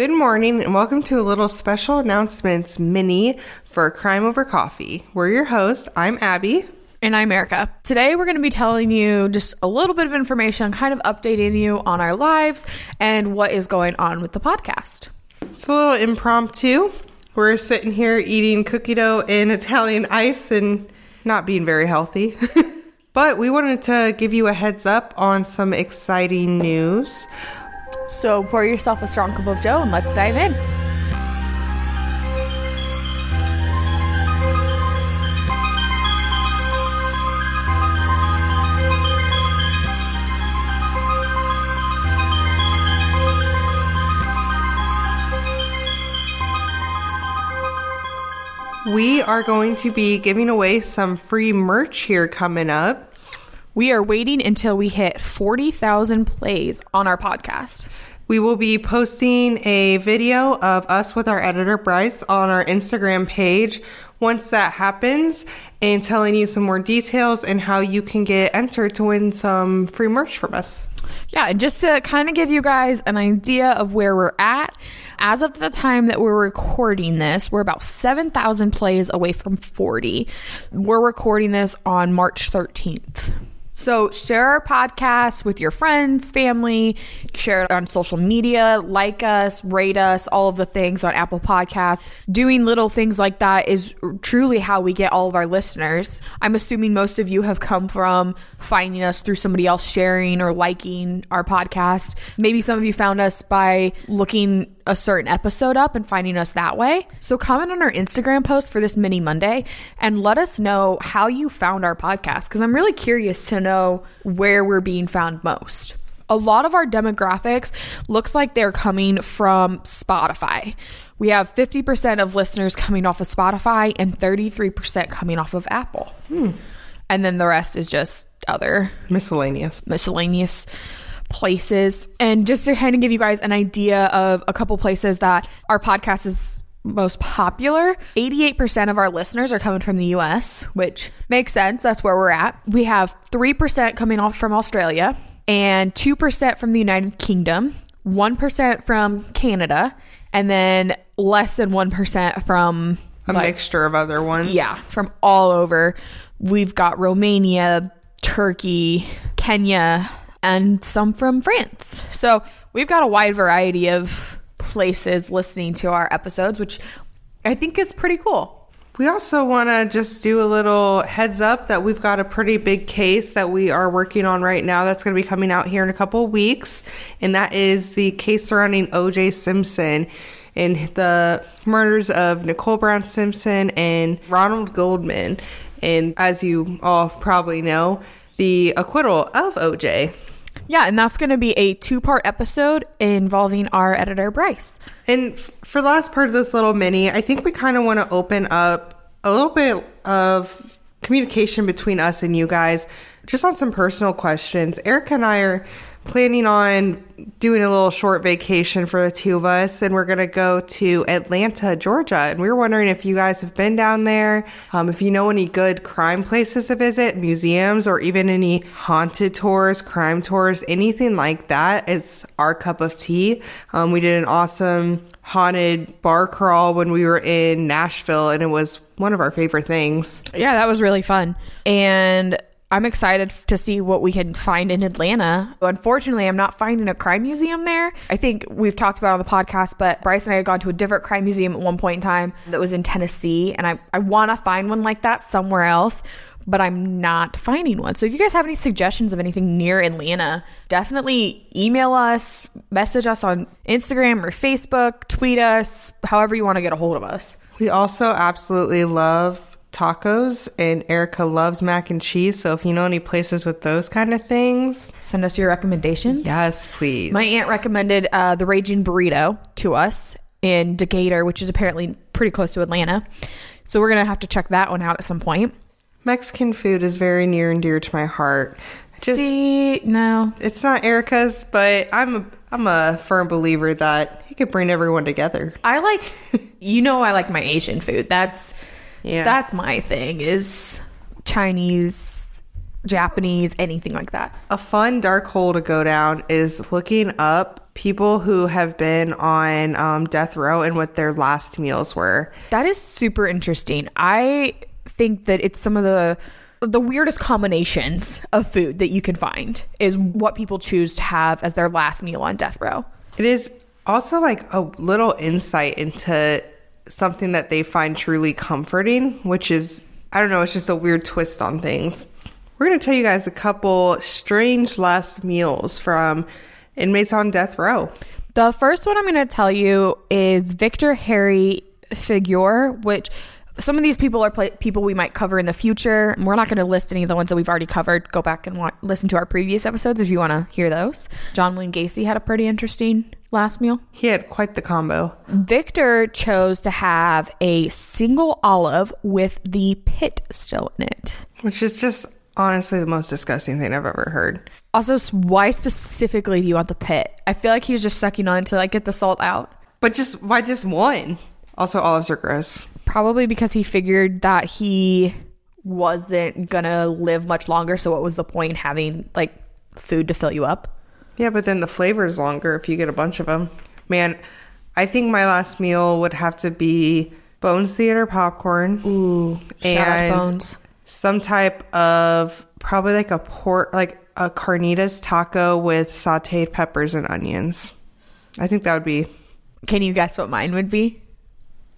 Good morning and welcome to a little special announcements mini for Crime Over Coffee. We're your hosts. I'm Abby. And I'm Erica. Today we're going to be telling you just a little bit of information, kind of updating you on our lives and what is going on with the podcast. It's a little impromptu. We're sitting here eating cookie dough and Italian ice and not being very healthy. but we wanted to give you a heads up on some exciting news. So pour yourself a strong cup of Joe and let's dive in. We are going to be giving away some free merch here coming up. We are waiting until we hit 40,000 plays on our podcast. We will be posting a video of us with our editor Bryce on our Instagram page once that happens and telling you some more details and how you can get entered to win some free merch from us. Yeah, and just to kind of give you guys an idea of where we're at, as of the time that we're recording this, we're about 7,000 plays away from 40. We're recording this on March 13th. So share our podcast with your friends, family, share it on social media, like us, rate us, all of the things on Apple Podcasts. Doing little things like that is truly how we get all of our listeners. I'm assuming most of you have come from finding us through somebody else sharing or liking our podcast. Maybe some of you found us by looking a certain episode up and finding us that way. So comment on our Instagram post for this mini Monday and let us know how you found our podcast because I'm really curious to know where we're being found most. A lot of our demographics looks like they're coming from Spotify. We have 50% of listeners coming off of Spotify and 33% coming off of Apple. Hmm. And then the rest is just other miscellaneous miscellaneous places. And just to kind of give you guys an idea of a couple places that our podcast is most popular, 88% of our listeners are coming from the US, which makes sense. That's where we're at. We have 3% coming off from Australia and 2% from the United Kingdom, 1% from Canada, and then less than 1% from a like, mixture of other ones. Yeah, from all over. We've got Romania, Turkey, Kenya, and some from France. So we've got a wide variety of places listening to our episodes, which I think is pretty cool. We also want to just do a little heads up that we've got a pretty big case that we are working on right now that's going to be coming out here in a couple weeks. And that is the case surrounding OJ Simpson and the murders of Nicole Brown Simpson and Ronald Goldman. And as you all probably know, the acquittal of OJ. Yeah, and that's going to be a two part episode involving our editor, Bryce. And f- for the last part of this little mini, I think we kind of want to open up a little bit of communication between us and you guys just on some personal questions. Erica and I are planning on doing a little short vacation for the two of us, and we're going to go to Atlanta, Georgia. And we were wondering if you guys have been down there, um, if you know any good crime places to visit, museums, or even any haunted tours, crime tours, anything like that. It's our cup of tea. Um, we did an awesome haunted bar crawl when we were in Nashville, and it was one of our favorite things. Yeah, that was really fun. And I'm excited to see what we can find in Atlanta. Unfortunately, I'm not finding a crime museum there. I think we've talked about on the podcast, but Bryce and I had gone to a different crime museum at one point in time that was in Tennessee, and I, I want to find one like that somewhere else, but I'm not finding one. So if you guys have any suggestions of anything near Atlanta, definitely email us, message us on Instagram or Facebook, tweet us, however you want to get a hold of us. We also absolutely love tacos and Erica loves mac and cheese. So if you know any places with those kind of things, send us your recommendations. Yes, please. My aunt recommended uh, the Raging Burrito to us in Decatur, which is apparently pretty close to Atlanta. So we're going to have to check that one out at some point. Mexican food is very near and dear to my heart. Just, See, no. It's not Erica's, but I'm a I'm a firm believer that he could bring everyone together. I like you know I like my Asian food. That's yeah. That's my thing is Chinese, Japanese, anything like that. A fun dark hole to go down is looking up people who have been on um, death row and what their last meals were. That is super interesting. I think that it's some of the the weirdest combinations of food that you can find is what people choose to have as their last meal on death row. It is also like a little insight into something that they find truly comforting, which is, I don't know, it's just a weird twist on things. We're going to tell you guys a couple strange last meals from inmates on death row. The first one I'm going to tell you is Victor Harry Feguer, which some of these people are people we might cover in the future. We're not going to list any of the ones that we've already covered. Go back and listen to our previous episodes if you want to hear those. John Wayne Gacy had a pretty interesting last meal. He had quite the combo. Victor chose to have a single olive with the pit still in it. Which is just honestly the most disgusting thing I've ever heard. Also, why specifically do you want the pit? I feel like he's just sucking on it to like get the salt out. But just why just one? Also, olives are gross. Probably because he figured that he wasn't gonna live much longer. So, what was the point having like food to fill you up? Yeah, but then the flavor is longer if you get a bunch of them. Man, I think my last meal would have to be Bones Theater popcorn. Ooh, and bones. some type of probably like a pork, like a carnitas taco with sauteed peppers and onions. I think that would be Can you guess what mine would be?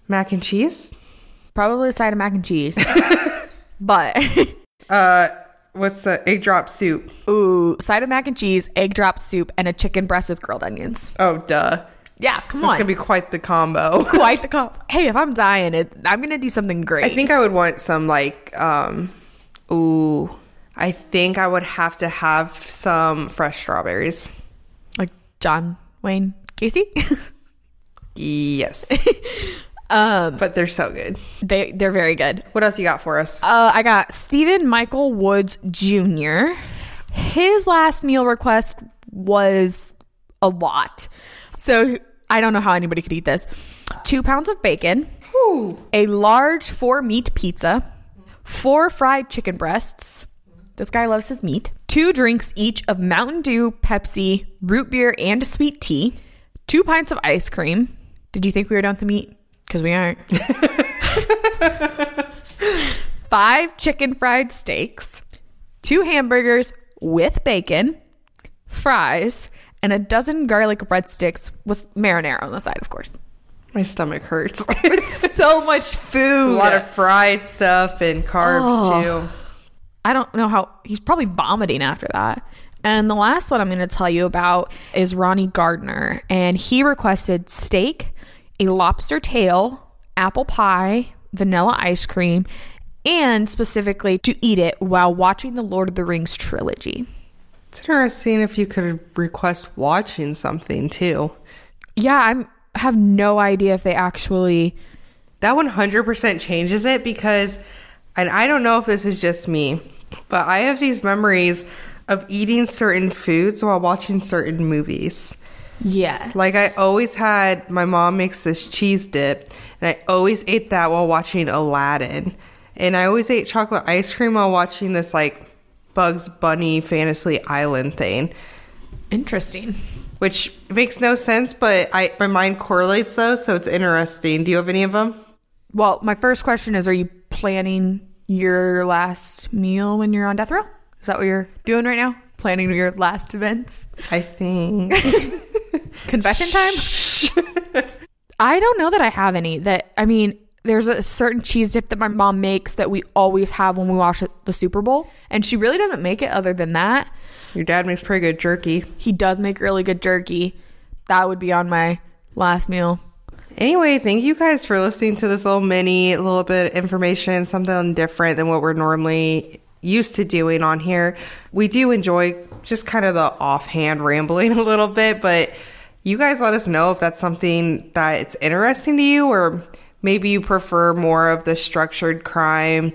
mac and cheese. Probably a side of mac and cheese. but Uh, what's the egg drop soup? ooh, side of mac and cheese, egg drop soup, and a chicken breast with grilled onions. Oh, duh. Yeah, come It's on. It's gonna be quite the combo. quite the combo. Hey, if I'm dying, it, I'm gonna do something great. I think I would want some like um ooh. I think I would have to have some fresh strawberries. like John Wayne Gacy. Yes. Um, but they're so good. they they're very good. What else you got for us? Uh, I got Stephen Michael Woods Jr. His last meal request was a lot, so I don't know how anybody could eat this. Two pounds of bacon, Ooh. a large four meat pizza, four fried chicken breasts. This guy loves his meat. Two drinks each of Mountain Dew, Pepsi, root beer, and sweet tea. Two pints of ice cream. Did you think we were done with the meat? Because we aren't. Five chicken fried steaks, two hamburgers with bacon, fries, and a dozen garlic breadsticks with marinara on the side, of course. My stomach hurts. It's so much food. a lot of fried stuff and carbs Oh. too. I don't know how he's probably vomiting after that. And the last one I'm going to tell you about is Ronnie Gardner. And he requested steak, a lobster tail, apple pie, vanilla ice cream, and specifically to eat it while watching the Lord of the Rings trilogy. It's interesting if you could request watching something too. Yeah, I'm have no idea if they actually That 100% changes it because, and I don't know if this is just me, but I have these memories of eating certain foods while watching certain movies. Yeah. Like I always had my mom makes this cheese dip, and I always ate that while watching Aladdin. And I always ate chocolate ice cream while watching this like Bugs Bunny Fantasy Island thing, Interesting. which makes no sense, but I my mind correlates those, so it's interesting. Do you have any of them? Well, my first question is are you planning your last meal when you're on death row? Is that what you're doing right now? Planning your last events? I think. Confession time? I don't know that I have any. That I mean, there's a certain cheese dip that my mom makes that we always have when we watch the Super Bowl, and she really doesn't make it other than that. Your dad makes pretty good jerky. He does make really good jerky. That would be on my last meal. Anyway, thank you guys for listening to this little mini, little bit of information, something different than what we're normally used to doing on here. We do enjoy just kind of the offhand rambling a little bit, but you guys let us know if that's something that it's interesting to you or maybe you prefer more of the structured crime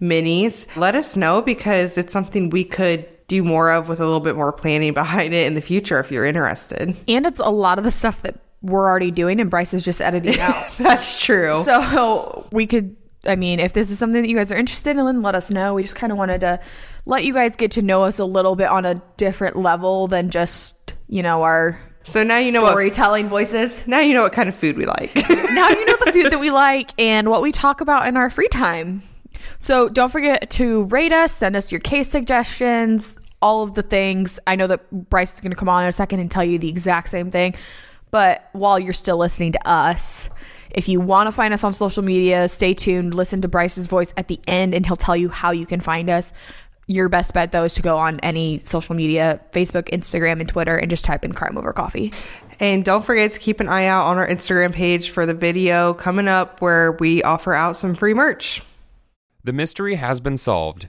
minis. Let us know because it's something we could do more of with a little bit more planning behind it in the future if you're interested. And it's a lot of the stuff that we're already doing, and Bryce is just editing out. That's true. So we could I mean, if this is something that you guys are interested in, let us know. We just kind of wanted to let you guys get to know us a little bit on a different level than just, you know, our So now you know what storytelling voices. now you know what kind of food we like. now you know the food that we like and what we talk about in our free time. So don't forget to rate us, send us your case suggestions, all of the things. I know that Bryce is going to come on in a second and tell you the exact same thing. But while you're still listening to us, if you want to find us on social media, stay tuned. Listen to Bryce's voice at the end, and he'll tell you how you can find us. Your best bet, though, is to go on any social media Facebook, Instagram, and Twitter and just type in Crime Over Coffee. and don't forget to keep an eye out on our Instagram page for the video coming up where we offer out some free merch. The mystery has been solved.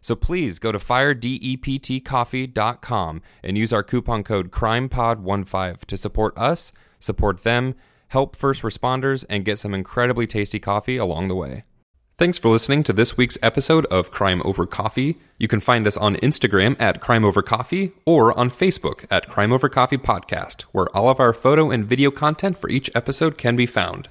So please go to firedeptcoffee.com and use our coupon code CrimePod15 to support us, support them, help first responders, and get some incredibly tasty coffee along the way. Thanks for listening to this week's episode of Crime Over Coffee. You can find us on Instagram at Crime Over Coffee or on Facebook at Crime Over Coffee Podcast, where all of our photo and video content for each episode can be found.